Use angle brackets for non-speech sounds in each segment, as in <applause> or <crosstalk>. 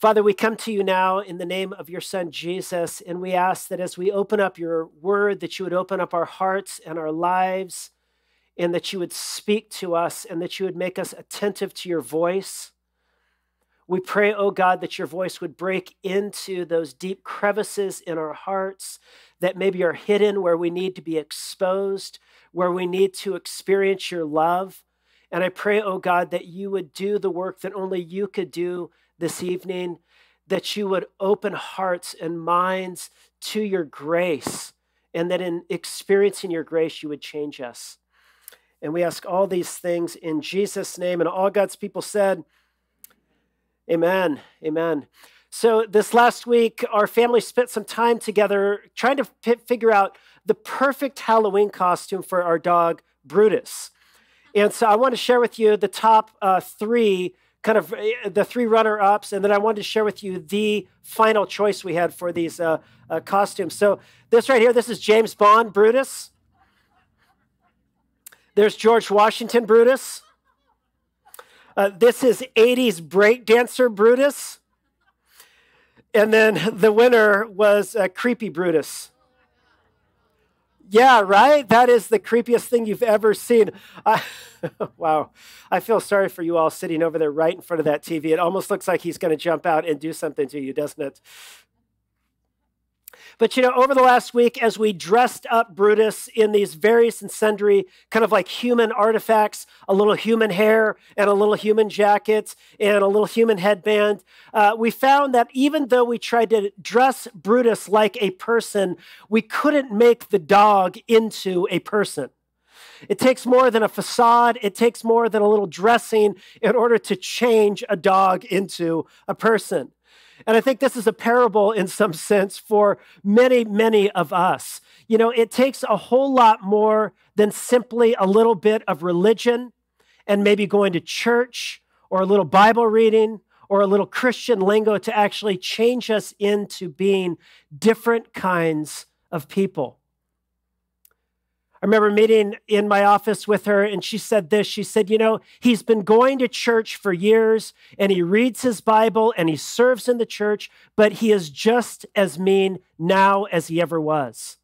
Father, we come to you now in the name of your Son, Jesus, and we ask that as we open up your word, that you would open up our hearts and our lives, and that you would speak to us, and that you would make us attentive to your voice. We pray, oh God, that your voice would break into those deep crevices in our hearts that maybe are hidden where we need to be exposed, where we need to experience your love. And I pray, oh God, that you would do the work that only you could do this evening, that you would open hearts and minds to your grace, and that in experiencing your grace, you would change us. And we ask all these things in Jesus' name. And all God's people said, Amen. Amen. So, this last week, our family spent some time together trying to figure out the perfect Halloween costume for our dog, Brutus. And so, I want to share with you the top uh, three kind of uh, the three runner ups, and then I wanted to share with you the final choice we had for these uh, uh, costumes. So, this right here, this is James Bond Brutus. There's George Washington Brutus. Uh, this is 80s breakdancer Brutus. And then the winner was uh, Creepy Brutus. Yeah, right? That is the creepiest thing you've ever seen. <laughs> Wow. I feel sorry for you all sitting over there right in front of that TV. It almost looks like he's going to jump out and do something to you, doesn't it? But you know, over the last week, as we dressed up Brutus in these various and sundry kind of like human artifacts, a little human hair and a little human jacket and a little human headband, uh, we found that even though we tried to dress Brutus like a person, we couldn't make the dog into a person. It takes more than a facade, it takes more than a little dressing in order to change a dog into a person. And I think this is a parable in some sense for many, many of us. You know, it takes a whole lot more than simply a little bit of religion and maybe going to church or a little Bible reading or a little Christian lingo to actually change us into being different kinds of people. I remember meeting in my office with her, and she said this. She said, You know, he's been going to church for years, and he reads his Bible, and he serves in the church, but he is just as mean now as he ever was.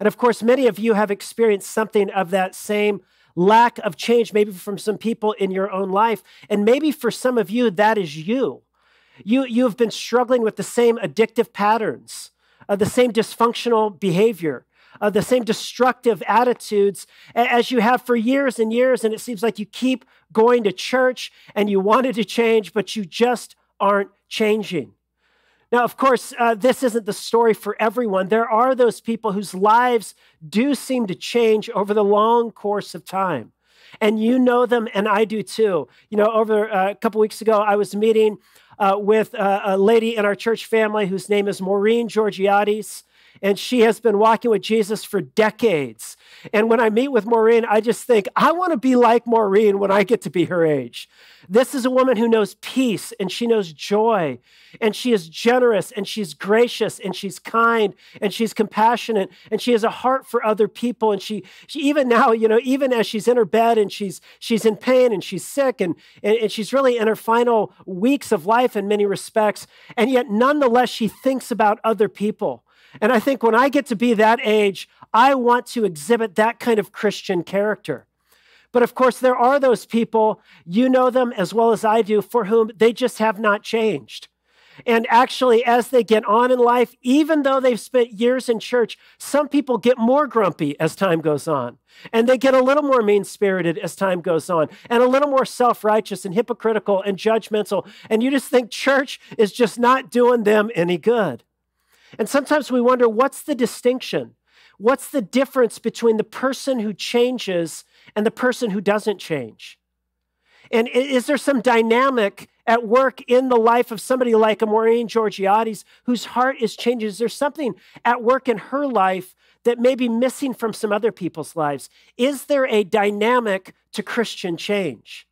And of course, many of you have experienced something of that same lack of change, maybe from some people in your own life. And maybe for some of you, that is you. You, you have been struggling with the same addictive patterns, uh, the same dysfunctional behavior uh, the same destructive attitudes as you have for years and years. And it seems like you keep going to church and you wanted to change, but you just aren't changing. Now, of course, uh, this isn't the story for everyone. There are those people whose lives do seem to change over the long course of time. And you know them, and I do too. You know, over uh, a couple weeks ago, I was meeting uh, with uh, a lady in our church family whose name is Maureen Georgiades and she has been walking with Jesus for decades. And when I meet with Maureen, I just think, I want to be like Maureen when I get to be her age. This is a woman who knows peace and she knows joy, and she is generous and she's gracious and she's kind and she's compassionate and she has a heart for other people. And she, she even now, you know, even as she's in her bed and she's she's in pain and she's sick and, and, and she's really in her final weeks of life in many respects, and yet nonetheless she thinks about other people. And I think when I get to be that age, I want to exhibit that kind of Christian character. But of course, there are those people, you know them as well as I do, for whom they just have not changed. And actually, as they get on in life, even though they've spent years in church, some people get more grumpy as time goes on. And they get a little more mean spirited as time goes on, and a little more self righteous and hypocritical and judgmental. And you just think church is just not doing them any good. And sometimes we wonder what's the distinction? What's the difference between the person who changes and the person who doesn't change? And is there some dynamic at work in the life of somebody like Maureen Georgiades whose heart is changing? Is there something at work in her life that may be missing from some other people's lives? Is there a dynamic to Christian change?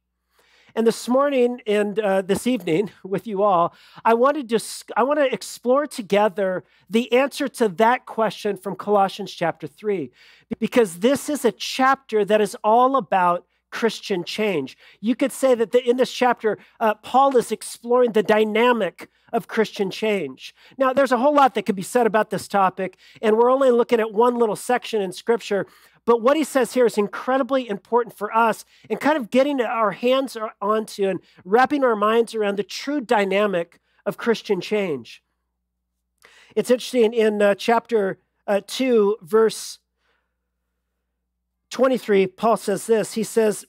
And this morning and uh, this evening <laughs> with you all, I wanted to I want to explore together the answer to that question from Colossians chapter 3 because this is a chapter that is all about Christian change. You could say that the, in this chapter, uh, Paul is exploring the dynamic of Christian change. Now, there's a whole lot that could be said about this topic, and we're only looking at one little section in Scripture. But what he says here is incredibly important for us and kind of getting our hands onto and wrapping our minds around the true dynamic of Christian change. It's interesting in uh, chapter uh, 2, verse 23, Paul says this. He says,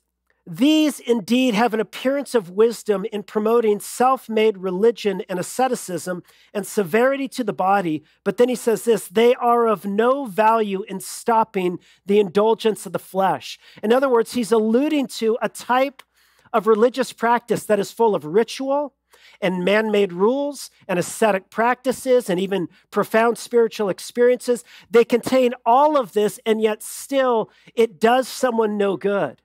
These indeed have an appearance of wisdom in promoting self made religion and asceticism and severity to the body. But then he says this they are of no value in stopping the indulgence of the flesh. In other words, he's alluding to a type of religious practice that is full of ritual and man made rules and ascetic practices and even profound spiritual experiences. They contain all of this, and yet still it does someone no good.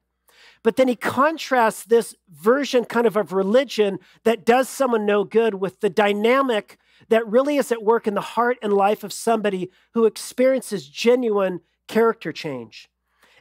But then he contrasts this version kind of of religion that does someone no good with the dynamic that really is at work in the heart and life of somebody who experiences genuine character change.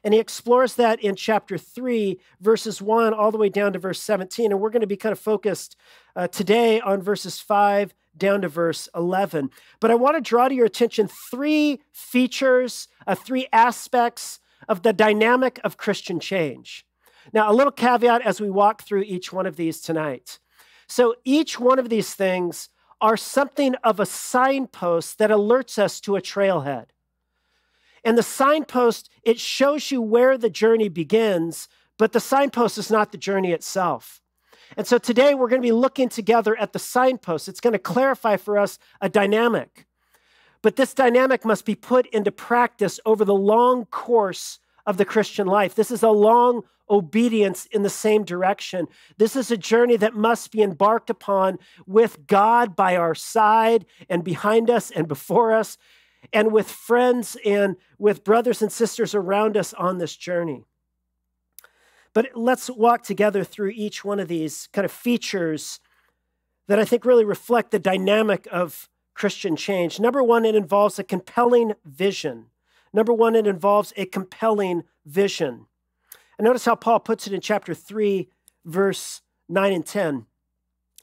And he explores that in chapter 3, verses 1 all the way down to verse 17. And we're going to be kind of focused uh, today on verses 5 down to verse 11. But I want to draw to your attention three features, uh, three aspects of the dynamic of Christian change. Now, a little caveat as we walk through each one of these tonight. So, each one of these things are something of a signpost that alerts us to a trailhead. And the signpost, it shows you where the journey begins, but the signpost is not the journey itself. And so today we're going to be looking together at the signpost. It's going to clarify for us a dynamic. But this dynamic must be put into practice over the long course of the Christian life. This is a long obedience in the same direction. This is a journey that must be embarked upon with God by our side and behind us and before us and with friends and with brothers and sisters around us on this journey. But let's walk together through each one of these kind of features that I think really reflect the dynamic of Christian change. Number one, it involves a compelling vision. Number one, it involves a compelling vision. And notice how Paul puts it in chapter 3, verse 9 and 10.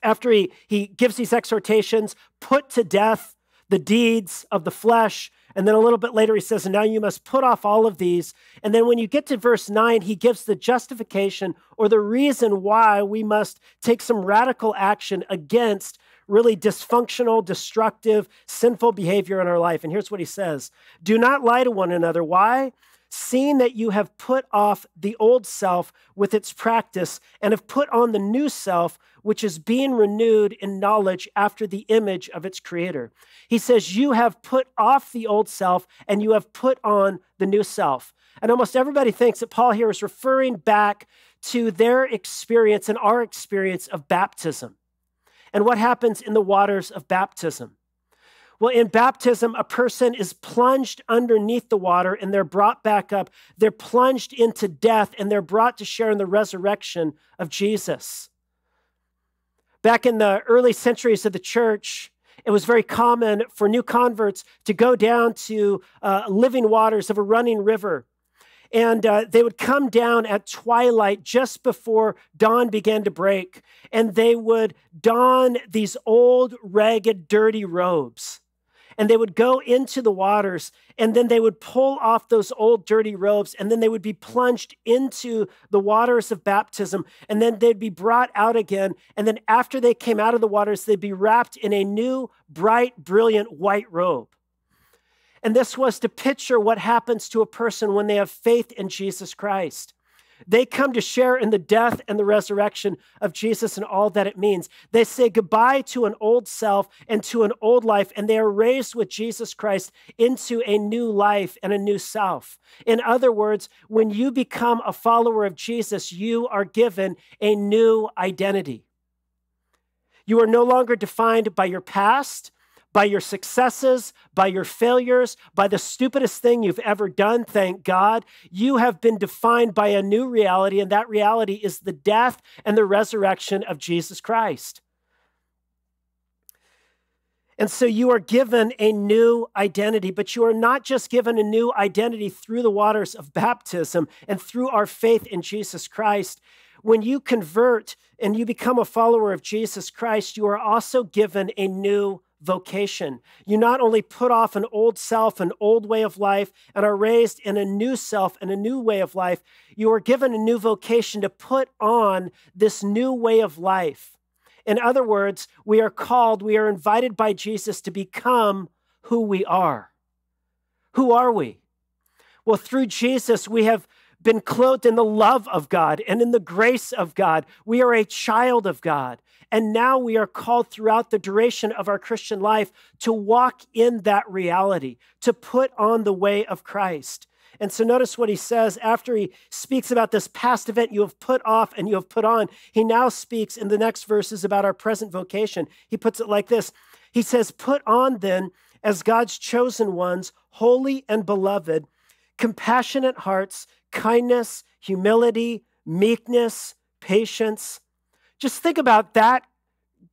After he, he gives these exhortations, put to death the deeds of the flesh. And then a little bit later, he says, And now you must put off all of these. And then when you get to verse 9, he gives the justification or the reason why we must take some radical action against really dysfunctional, destructive, sinful behavior in our life. And here's what he says Do not lie to one another. Why? Seeing that you have put off the old self with its practice and have put on the new self, which is being renewed in knowledge after the image of its creator. He says, You have put off the old self and you have put on the new self. And almost everybody thinks that Paul here is referring back to their experience and our experience of baptism and what happens in the waters of baptism. Well, in baptism, a person is plunged underneath the water and they're brought back up. They're plunged into death and they're brought to share in the resurrection of Jesus. Back in the early centuries of the church, it was very common for new converts to go down to uh, living waters of a running river. And uh, they would come down at twilight just before dawn began to break. And they would don these old, ragged, dirty robes and they would go into the waters and then they would pull off those old dirty robes and then they would be plunged into the waters of baptism and then they'd be brought out again and then after they came out of the waters they'd be wrapped in a new bright brilliant white robe. And this was to picture what happens to a person when they have faith in Jesus Christ they come to share in the death and the resurrection of Jesus and all that it means. They say goodbye to an old self and to an old life, and they are raised with Jesus Christ into a new life and a new self. In other words, when you become a follower of Jesus, you are given a new identity. You are no longer defined by your past by your successes, by your failures, by the stupidest thing you've ever done, thank God. You have been defined by a new reality, and that reality is the death and the resurrection of Jesus Christ. And so you are given a new identity, but you are not just given a new identity through the waters of baptism and through our faith in Jesus Christ. When you convert and you become a follower of Jesus Christ, you are also given a new vocation. You not only put off an old self, an old way of life, and are raised in a new self and a new way of life, you are given a new vocation to put on this new way of life. In other words, we are called, we are invited by Jesus to become who we are. Who are we? Well, through Jesus, we have been clothed in the love of God and in the grace of God. We are a child of God. And now we are called throughout the duration of our Christian life to walk in that reality, to put on the way of Christ. And so notice what he says after he speaks about this past event you have put off and you have put on. He now speaks in the next verses about our present vocation. He puts it like this He says, Put on then as God's chosen ones, holy and beloved, compassionate hearts, kindness, humility, meekness, patience just think about that.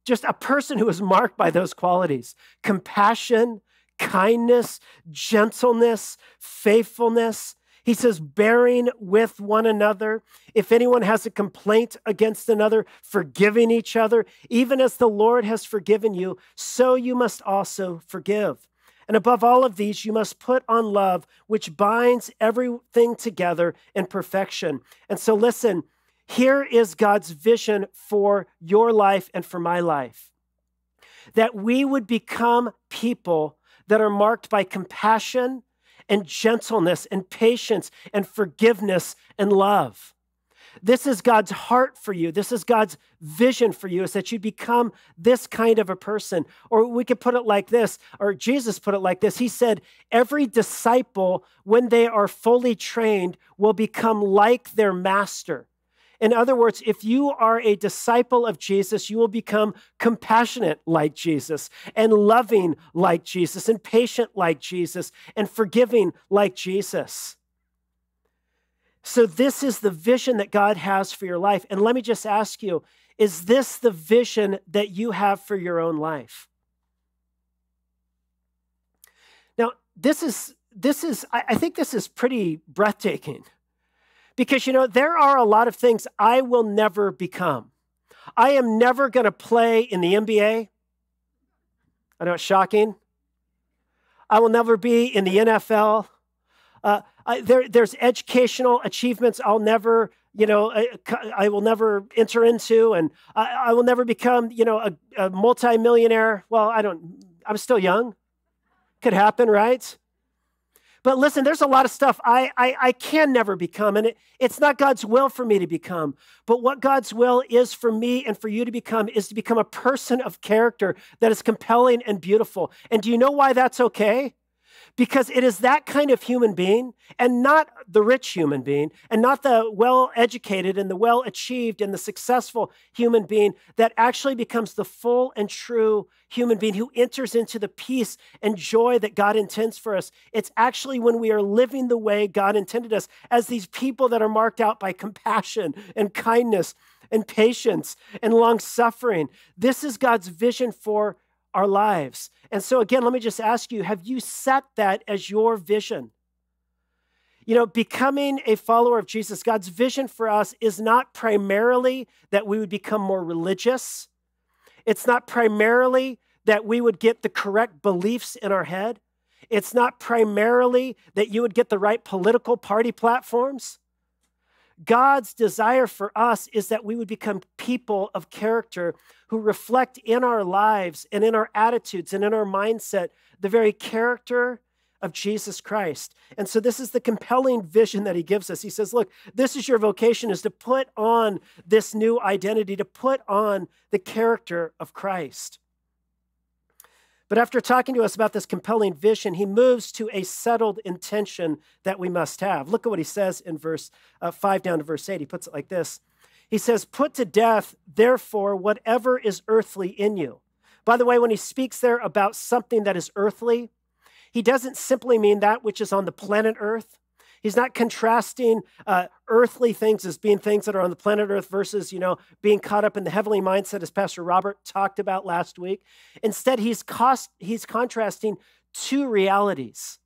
Just a person who is marked by those qualities compassion, kindness, gentleness, faithfulness. He says, bearing with one another. If anyone has a complaint against another, forgiving each other, even as the Lord has forgiven you, so you must also forgive. And above all of these, you must put on love, which binds everything together in perfection. And so, listen, here is God's vision for your life and for my life that we would become people that are marked by compassion and gentleness and patience and forgiveness and love. This is God's heart for you. This is God's vision for you is that you become this kind of a person. Or we could put it like this, or Jesus put it like this. He said, Every disciple, when they are fully trained, will become like their master. In other words, if you are a disciple of Jesus, you will become compassionate like Jesus, and loving like Jesus, and patient like Jesus, and forgiving like Jesus. So, this is the vision that God has for your life. And let me just ask you is this the vision that you have for your own life? Now, this is, this is I think this is pretty breathtaking. Because, you know, there are a lot of things I will never become. I am never going to play in the NBA. I know it's shocking. I will never be in the NFL. Uh, There, there's educational achievements I'll never, you know, I, I will never enter into, and I, I will never become, you know, a, a multimillionaire. Well, I don't. I'm still young. Could happen, right? But listen, there's a lot of stuff I, I, I can never become, and it, it's not God's will for me to become. But what God's will is for me and for you to become is to become a person of character that is compelling and beautiful. And do you know why that's okay? Because it is that kind of human being and not the rich human being and not the well educated and the well achieved and the successful human being that actually becomes the full and true human being who enters into the peace and joy that God intends for us. It's actually when we are living the way God intended us as these people that are marked out by compassion and kindness and patience and long suffering. This is God's vision for our lives. And so, again, let me just ask you have you set that as your vision? You know, becoming a follower of Jesus, God's vision for us is not primarily that we would become more religious. It's not primarily that we would get the correct beliefs in our head. It's not primarily that you would get the right political party platforms. God's desire for us is that we would become people of character who reflect in our lives and in our attitudes and in our mindset the very character of Jesus Christ. And so this is the compelling vision that he gives us. He says, look, this is your vocation is to put on this new identity, to put on the character of Christ. But after talking to us about this compelling vision, he moves to a settled intention that we must have. Look at what he says in verse uh, 5 down to verse 8. He puts it like this He says, Put to death, therefore, whatever is earthly in you. By the way, when he speaks there about something that is earthly, he doesn't simply mean that which is on the planet Earth. He's not contrasting uh, earthly things as being things that are on the planet Earth versus, you know, being caught up in the heavenly mindset, as Pastor Robert talked about last week. Instead, he's, cost, he's contrasting two realities.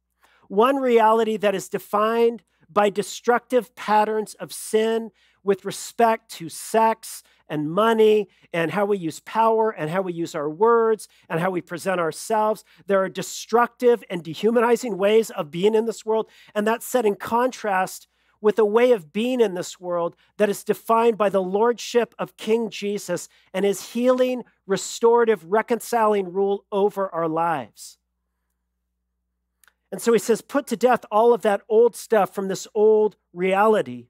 One reality that is defined by destructive patterns of sin with respect to sex and money and how we use power and how we use our words and how we present ourselves. There are destructive and dehumanizing ways of being in this world, and that's set in contrast with a way of being in this world that is defined by the lordship of King Jesus and his healing, restorative, reconciling rule over our lives. And so he says, put to death all of that old stuff from this old reality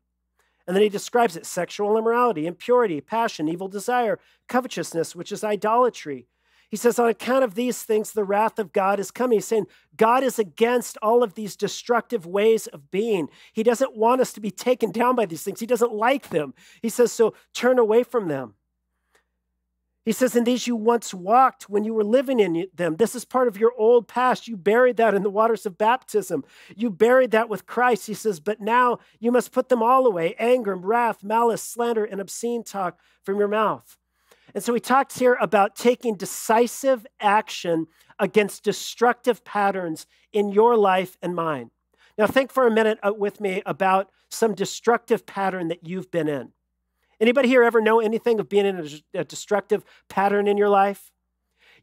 and then he describes it sexual immorality, impurity, passion, evil desire, covetousness, which is idolatry. He says, on account of these things, the wrath of God is coming. He's saying God is against all of these destructive ways of being. He doesn't want us to be taken down by these things, He doesn't like them. He says, so turn away from them. He says, In these you once walked when you were living in them. This is part of your old past. You buried that in the waters of baptism. You buried that with Christ. He says, But now you must put them all away anger, wrath, malice, slander, and obscene talk from your mouth. And so he talks here about taking decisive action against destructive patterns in your life and mine. Now, think for a minute uh, with me about some destructive pattern that you've been in. Anybody here ever know anything of being in a destructive pattern in your life?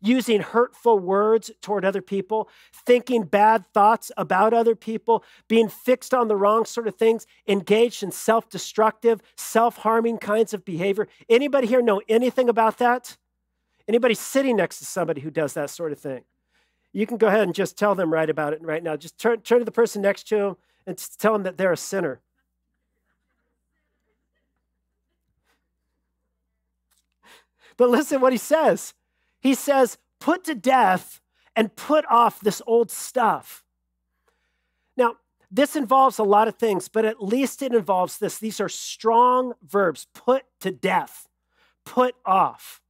Using hurtful words toward other people, thinking bad thoughts about other people, being fixed on the wrong sort of things, engaged in self-destructive, self-harming kinds of behavior. Anybody here know anything about that? Anybody sitting next to somebody who does that sort of thing? You can go ahead and just tell them right about it right now. Just turn, turn to the person next to them and tell them that they're a sinner. But listen what he says. He says, put to death and put off this old stuff. Now, this involves a lot of things, but at least it involves this. These are strong verbs put to death, put off.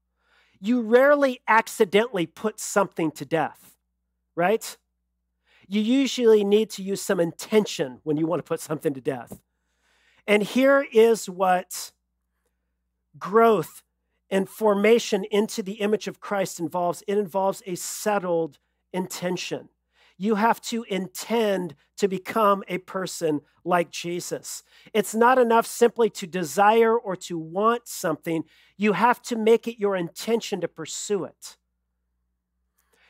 You rarely accidentally put something to death, right? You usually need to use some intention when you want to put something to death. And here is what growth and formation into the image of Christ involves it involves a settled intention. You have to intend to become a person like Jesus. It's not enough simply to desire or to want something. You have to make it your intention to pursue it.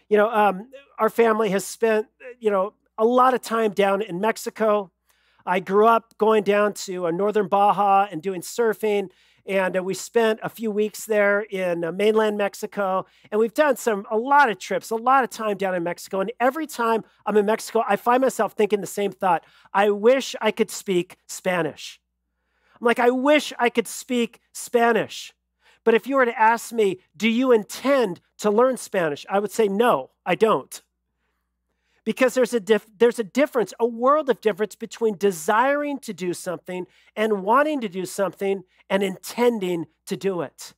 You know, um, our family has spent, you know, a lot of time down in Mexico. I grew up going down to uh, northern Baja and doing surfing and uh, we spent a few weeks there in uh, mainland Mexico. And we've done some a lot of trips, a lot of time down in Mexico. And every time I'm in Mexico, I find myself thinking the same thought: I wish I could speak Spanish. I'm like, I wish I could speak Spanish. But if you were to ask me, do you intend to learn Spanish? I would say, no, I don't because there's a, dif- there's a difference, a world of difference between desiring to do something and wanting to do something and intending to do it.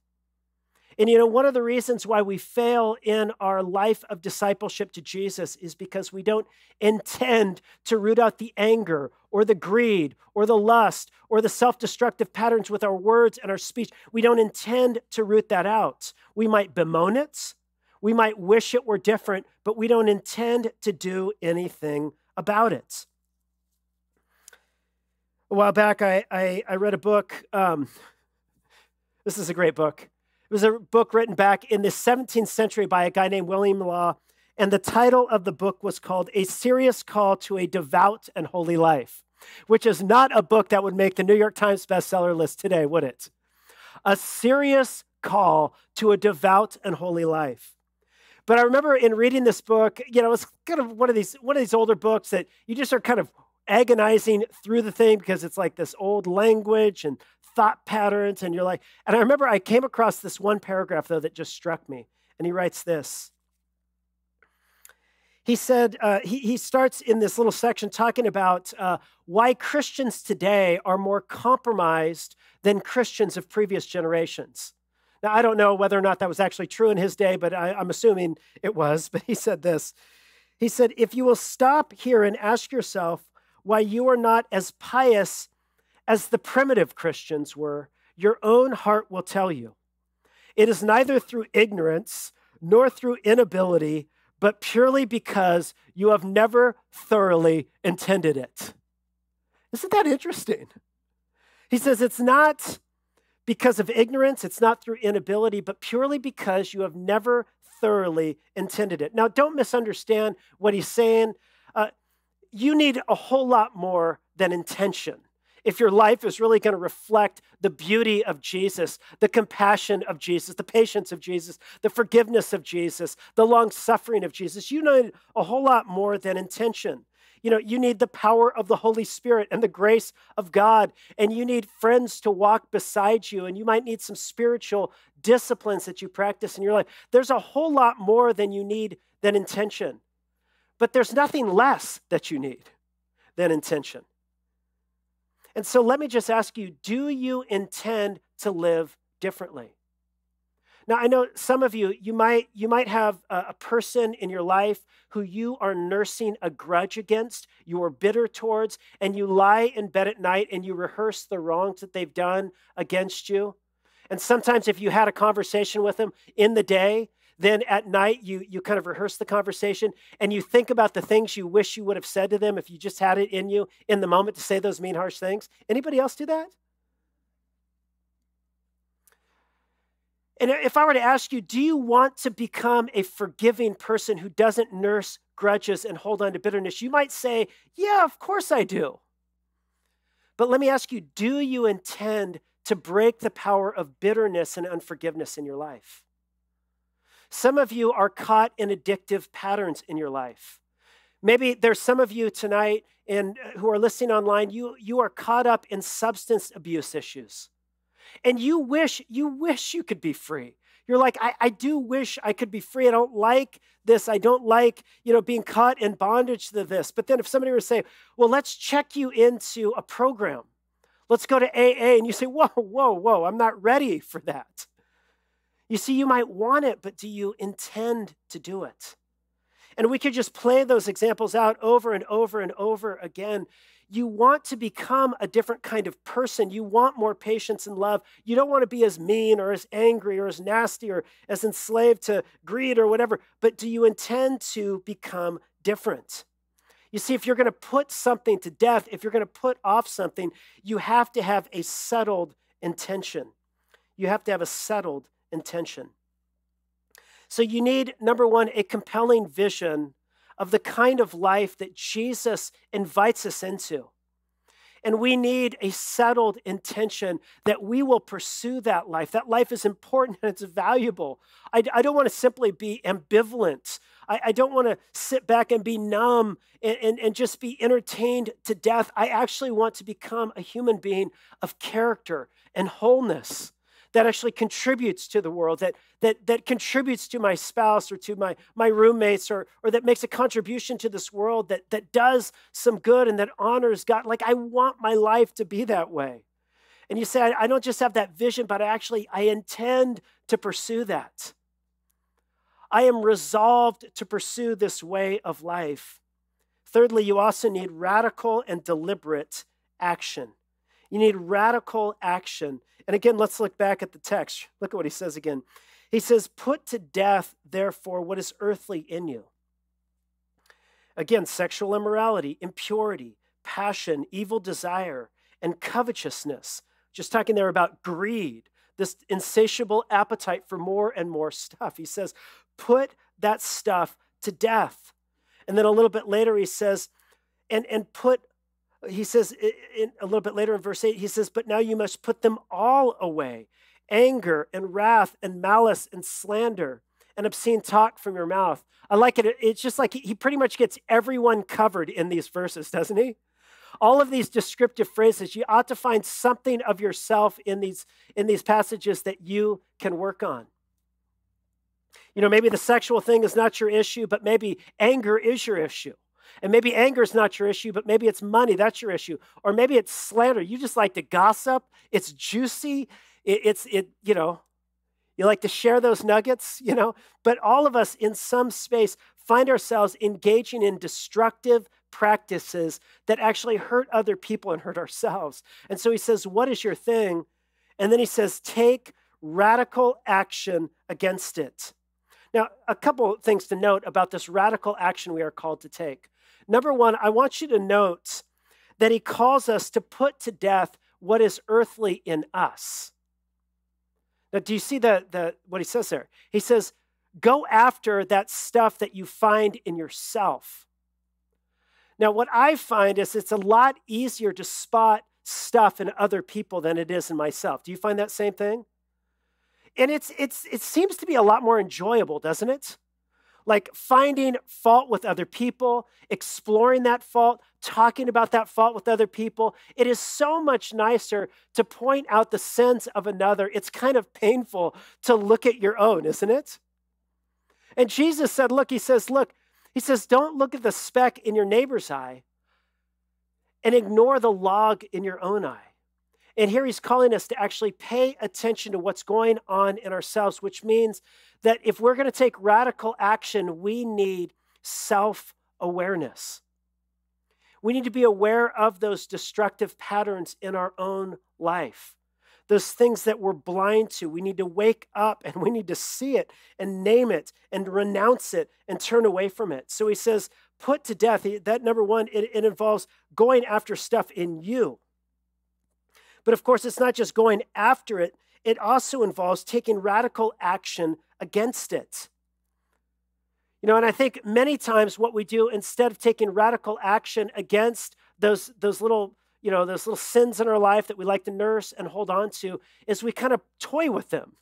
And you know, one of the reasons why we fail in our life of discipleship to Jesus is because we don't intend to root out the anger or the greed or the lust or the self destructive patterns with our words and our speech. We don't intend to root that out. We might bemoan it, we might wish it were different, but we don't intend to do anything about it. A while back, I, I, I read a book. Um, <laughs> this is a great book. It was a book written back in the 17th century by a guy named William Law. And the title of the book was called A Serious Call to a Devout and Holy Life, which is not a book that would make the New York Times bestseller list today, would it? A serious call to a devout and holy life. But I remember in reading this book, you know, it's kind of one of these one of these older books that you just are kind of agonizing through the thing because it's like this old language and thought patterns and you're like and I remember I came across this one paragraph though that just struck me and he writes this. He said uh, he, he starts in this little section talking about uh, why christians today are more compromised than christians of previous generations now, I don't know whether or not that was actually true in his day, but I, I'm assuming it was. <laughs> But he said this He said, If you will stop here and ask yourself, why you are not as pious as the primitive Christians were, your own heart will tell you. It is neither through ignorance nor through inability, but purely because you have never thoroughly intended it. Isn't that interesting? He says it's not because of ignorance, it's not through inability, but purely because you have never thoroughly intended it. Now, don't misunderstand what he's saying. Uh, you need a whole lot more than intention. If your life is really going to reflect the beauty of Jesus, the compassion of Jesus, the patience of Jesus, the forgiveness of Jesus, the long suffering of Jesus, you need a whole lot more than intention. You know, you need the power of the Holy Spirit and the grace of God, and you need friends to walk beside you, and you might need some spiritual disciplines that you practice in your life. There's a whole lot more than you need than intention. But there's nothing less that you need than intention. And so let me just ask you do you intend to live differently? Now I know some of you you might you might have a, person in your life who you are nursing a grudge against, you are bitter towards, and you lie in bed at night and you rehearse the wrongs that they've done against you. And sometimes if you had a conversation with them in the day, then at night you you kind of rehearse the conversation and you think about the things you wish you would have said to them if you just had it in you in the moment to say those mean harsh things. Anybody else do that? And if I were to ask you, do you want to become a forgiving person who doesn't nurse grudges and hold on to bitterness? You might say, yeah, of course I do. But let me ask you, do you intend to break the power of bitterness and unforgiveness in your life? Some of you are caught in addictive patterns in your life. Maybe there's some of you tonight and uh, who are listening online, you, you are caught up in substance abuse issues and you wish you wish you could be free. You're like I, I do wish i could be free. I don't like this. I don't like you know being caught in bondage to this. But then if somebody were to say well let's check you into a program. Let's go to aa and you say whoa whoa whoa i'm not ready for that. You see you might want it but do you intend to do it? And we could just play those examples out over and over and over again you want to become a different kind of person. You want more patience and love. You don't want to be as mean or as angry or as nasty or as enslaved to greed or whatever. But do you intend to become different? You see, if you're going to put something to death, if you're going to put off something, you have to have a settled intention. You have to have a settled intention. So you need, number one, a compelling vision of the kind of life that Jesus invites us into. And we need a settled intention that we will pursue that life. That life is important and it's valuable. I, I don't want to simply be ambivalent. I, I don't want to sit back and be numb and, and, and just be entertained to death. I actually want to become a human being of character and wholeness that actually contributes to the world, that, that, that contributes to my spouse or to my, my roommates, or, or that makes a contribution to this world, that, that does some good and that honors God. Like, I want my life to be that way. And you say, I, I don't just have that vision, but I actually, I intend to pursue that. I am resolved to pursue this way of life. Thirdly, you also need radical and deliberate action. You need radical action. And again, let's look back at the text. Look at what he says again. He says, Put to death, therefore, what is earthly in you. Again, sexual immorality, impurity, passion, evil desire, and covetousness. Just talking there about greed, this insatiable appetite for more and more stuff. He says, Put that stuff to death. And then a little bit later, he says, and, and put he says in, a little bit later in verse 8, he says, But now you must put them all away anger and wrath and malice and slander and obscene talk from your mouth. I like it. It's just like he pretty much gets everyone covered in these verses, doesn't he? All of these descriptive phrases, you ought to find something of yourself in these, in these passages that you can work on. You know, maybe the sexual thing is not your issue, but maybe anger is your issue. And maybe anger is not your issue, but maybe it's money. That's your issue. Or maybe it's slander. You just like to gossip. It's juicy. It, it's, it, you know, you like to share those nuggets, you know. But all of us in some space find ourselves engaging in destructive practices that actually hurt other people and hurt ourselves. And so he says, What is your thing? And then he says, Take radical action against it. Now, a couple things to note about this radical action we are called to take. Number one, I want you to note that he calls us to put to death what is earthly in us. Now, do you see the, the, what he says there? He says, go after that stuff that you find in yourself. Now, what I find is it's a lot easier to spot stuff in other people than it is in myself. Do you find that same thing? And it's, it's, it seems to be a lot more enjoyable, doesn't it? Like finding fault with other people, exploring that fault, talking about that fault with other people. It is so much nicer to point out the sins of another. It's kind of painful to look at your own, isn't it? And Jesus said, Look, he says, Look, he says, don't look at the speck in your neighbor's eye and ignore the log in your own eye. And here he's calling us to actually pay attention to what's going on in ourselves, which means that if we're going to take radical action, we need self awareness. We need to be aware of those destructive patterns in our own life, those things that we're blind to. We need to wake up and we need to see it and name it and renounce it and turn away from it. So he says, put to death. That number one, it, it involves going after stuff in you but of course, it's not just going after it, it also involves taking radical action against it. You know, and I think many times what we do instead of taking radical action against those, those little, you know, those little sins in our life that we like to nurse and hold on to, is we kind of toy with them.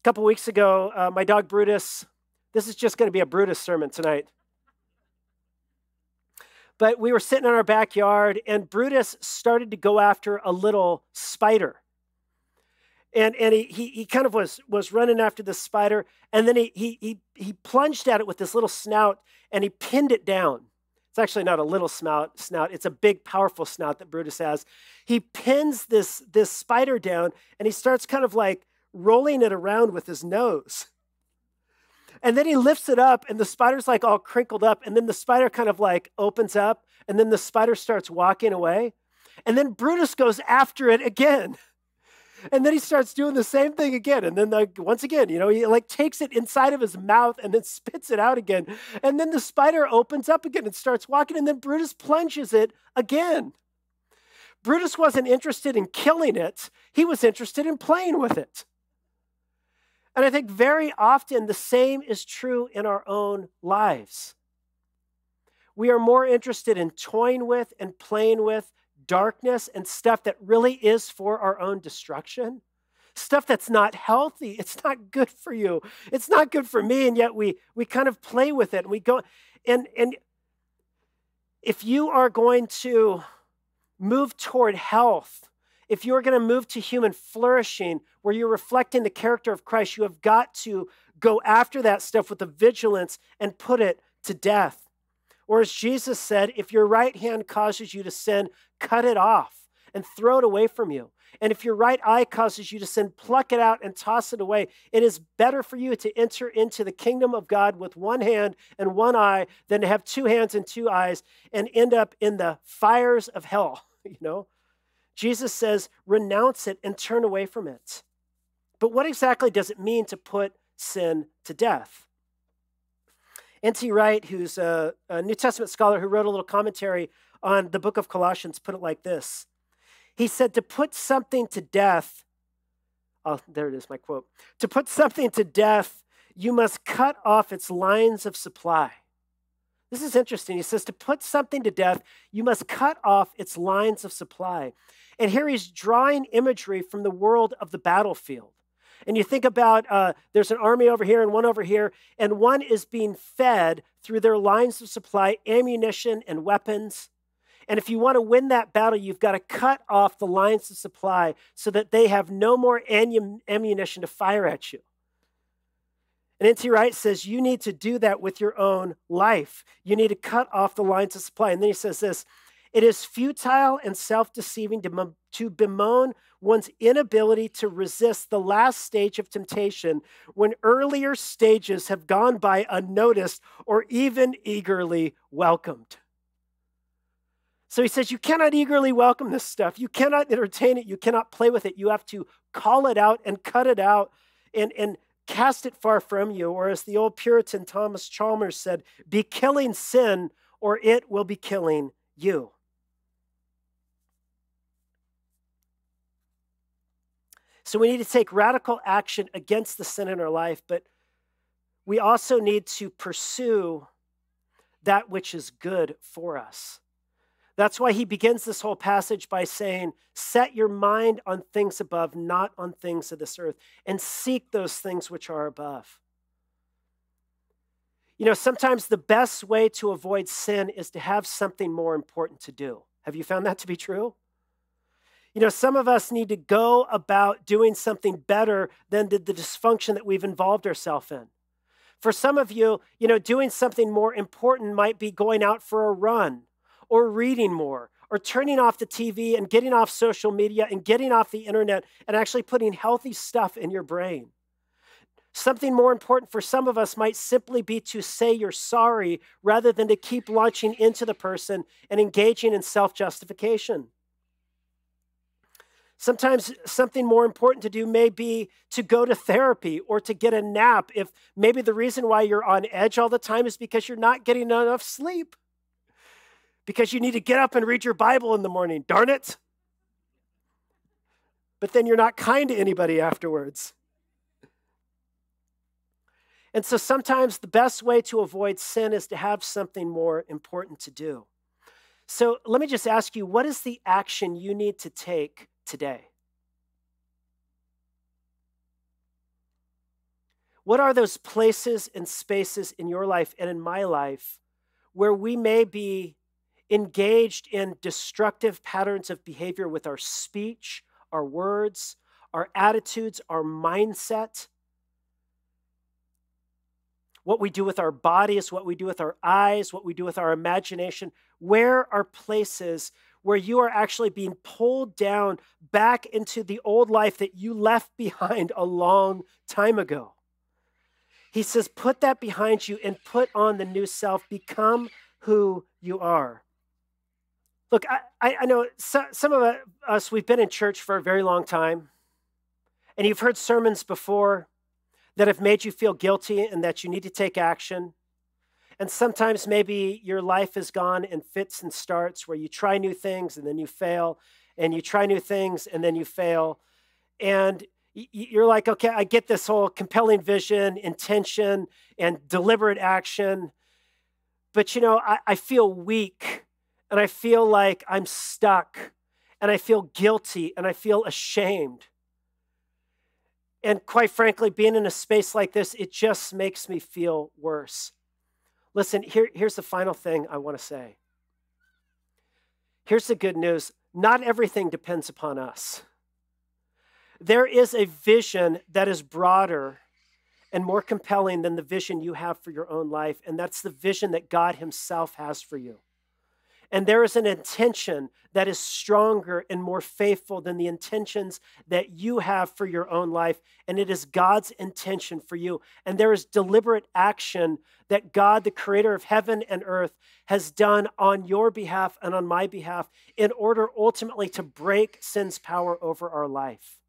A couple weeks ago, uh, my dog Brutus, this is just going to be a Brutus sermon tonight. But we were sitting in our backyard, and Brutus started to go after a little spider. And, and he, he, he kind of was, was running after the spider, and then he, he, he, he plunged at it with this little snout, and he pinned it down. It's actually not a little snout, snout. It's a big, powerful snout that Brutus has. He pins this, this spider down, and he starts kind of like rolling it around with his nose. And then he lifts it up, and the spider's like all crinkled up. And then the spider kind of like opens up, and then the spider starts walking away. And then Brutus goes after it again. <laughs> And then he starts doing the same thing again. And then, like, once again, you know, he like takes it inside of his mouth and then spits it out again. And then the spider opens up again and starts walking. And then Brutus plunges it again. Brutus wasn't interested in killing it, he was interested in playing with it. And I think very often the same is true in our own lives. We are more interested in toying with and playing with darkness and stuff that really is for our own destruction. Stuff that's not healthy. <laughs> It's not good for you. It's not good for me. And yet we, we kind of play with it and we go. And, and if you are going to move toward health, if you're going to move to human flourishing where you're reflecting the character of Christ, you have got to go after that stuff with a vigilance and put it to death. Or as Jesus said, if your right hand causes you to sin, cut it off and throw it away from you. And if your right eye causes you to sin, pluck it out and toss it away. It is better for you to enter into the kingdom of God with one hand and one eye than to have two hands and two eyes and end up in the fires of hell, <laughs> you know? Jesus says, renounce it and turn away from it. But what exactly does it mean to put sin to death? N.T. Wright, who's a, a, New Testament scholar who wrote a little commentary on the book of Colossians, put it like this He said, To put something to death, oh, there it is, my quote. To put something to death, you must cut off its lines of supply. This is interesting. He says, To put something to death, you must cut off its lines of supply. And here he's drawing imagery from the world of the battlefield. And you think about uh, there's an army over here and one over here, and one is being fed through their lines of supply ammunition and weapons. And if you want to win that battle, you've got to cut off the lines of supply so that they have no more ammunition to fire at you. And N.T. Wright says you need to do that with your own life. You need to cut off the lines of supply. And then he says this it is futile and self deceiving to, to bemoan one's inability to resist the last stage of temptation when earlier stages have gone by unnoticed or even eagerly welcomed. So he says, You cannot eagerly welcome this stuff. You cannot entertain it. You cannot play with it. You have to call it out and cut it out and, and cast it far from you. Or as the old Puritan Thomas Chalmers said, Be killing sin, or it will be killing you. So we need to take radical action against the sin in our life, but we also need to pursue that which is good for us. That's why he begins this whole passage by saying, Set your mind on things above, not on things of this earth, and seek those things which are above. You know, sometimes the best way to avoid sin is to have something more important to do. Have you found that to be true? You know, some of us need to go about doing something better than the, the dysfunction that we've involved ourselves in. For some of you, you know, doing something more important might be going out for a run or reading more or turning off the TV and getting off social media and getting off the internet and actually putting healthy stuff in your brain. Something more important for some of us might simply be to say you're sorry rather than to keep launching into the person and engaging in self justification. Sometimes something more important to do may be to go to therapy or to get a nap if maybe the reason why you're on edge all the time is because you're not getting enough sleep because you need to get up and read your Bible in the morning. Darn it. But then you're not kind to anybody afterwards. And so sometimes the best way to avoid sin is to have something more important to do. So let me just ask you what is the action you need to take today? What are those places and spaces in your life and in my life where we may be engaged in destructive patterns of behavior with our speech, our words, our attitudes, our mindset. What we do with our bodies, what we do with our eyes, what we do with our imagination. Where are places where you are actually being pulled down back into the old life that you left <laughs> behind a long time ago? He says, put that behind you and put on the new self. Become who you are. Look, I, I know some of us, we've been in church for a very long time, and you've heard sermons before that have made you feel guilty and that you need to take action. And sometimes maybe your life has gone in fits and starts where you try new things and then you fail, and you try new things and then you fail. And you're like, okay, I get this whole compelling vision, intention, and deliberate action. But you know, I, I feel weak and I feel like I'm stuck and I feel guilty and I feel ashamed. And quite frankly, being in a space like this, it just makes me feel worse. Listen, here, here's the final thing I want to say. Here's the good news not everything depends upon us. There is a vision that is broader and more compelling than the vision you have for your own life, and that's the vision that God Himself has for you. And there is an intention that is stronger and more faithful than the intentions that you have for your own life. And it is God's intention for you. And there is deliberate action that God, the creator of heaven and earth, has done on your behalf and on my behalf in order ultimately to break sin's power over our life.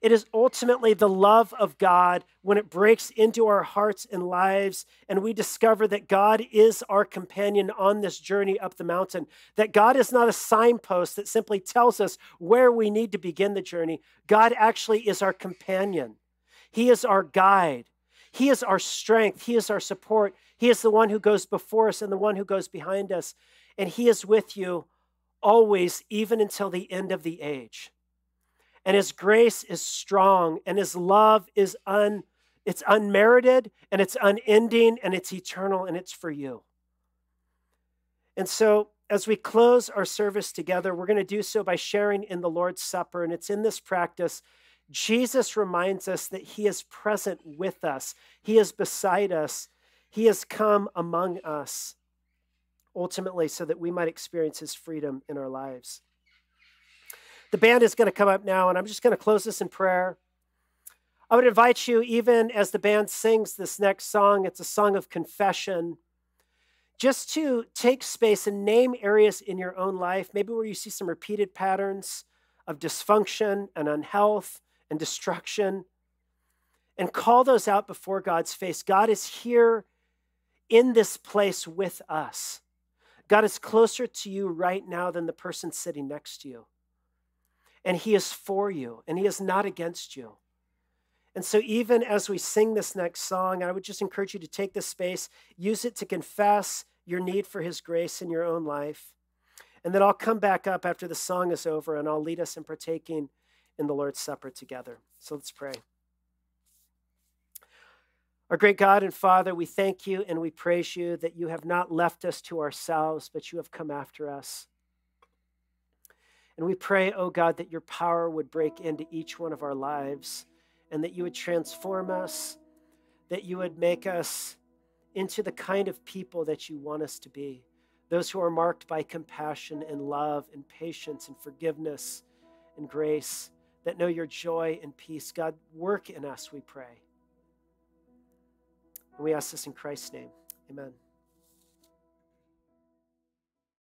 It is ultimately the love of God when it breaks into our hearts and lives, and we discover that God is our companion on this journey up the mountain. That God is not a signpost that simply tells us where we need to begin the journey. God actually is our companion, He is our guide, He is our strength, He is our support. He is the one who goes before us and the one who goes behind us. And He is with you always, even until the end of the age and his grace is strong and his love is un it's unmerited and it's unending and it's eternal and it's for you. And so as we close our service together, we're going to do so by sharing in the Lord's Supper and it's in this practice Jesus reminds us that he is present with us. He is beside us. He has come among us ultimately so that we might experience his freedom in our lives. The band is going to come up now, and I'm just going to close this in prayer. I would invite you, even as the band sings this next song, it's a song of confession, just to take space and name areas in your own life, maybe where you see some repeated patterns of dysfunction and unhealth and destruction, and call those out before God's face. God is here in this place with us. God is closer to you right now than the person sitting next to you. And He is for you, and He is not against you. And so, even as we sing this next song, I would just encourage you to take this space, use it to confess your need for His grace in your own life. And then I'll come back up after the song is over and I'll lead us in partaking in the Lord's Supper together. So let's pray. Our great God and Father, we thank you and we praise you that you have not left us to ourselves, but you have come after us. And we pray, oh God, that your power would break into each one of our lives and that you would transform us, that you would make us into the kind of people that you want us to be. Those who are marked by compassion and love and patience and forgiveness and grace, that know your joy and peace. God, work in us, we pray. And we ask this in Christ's name. Amen.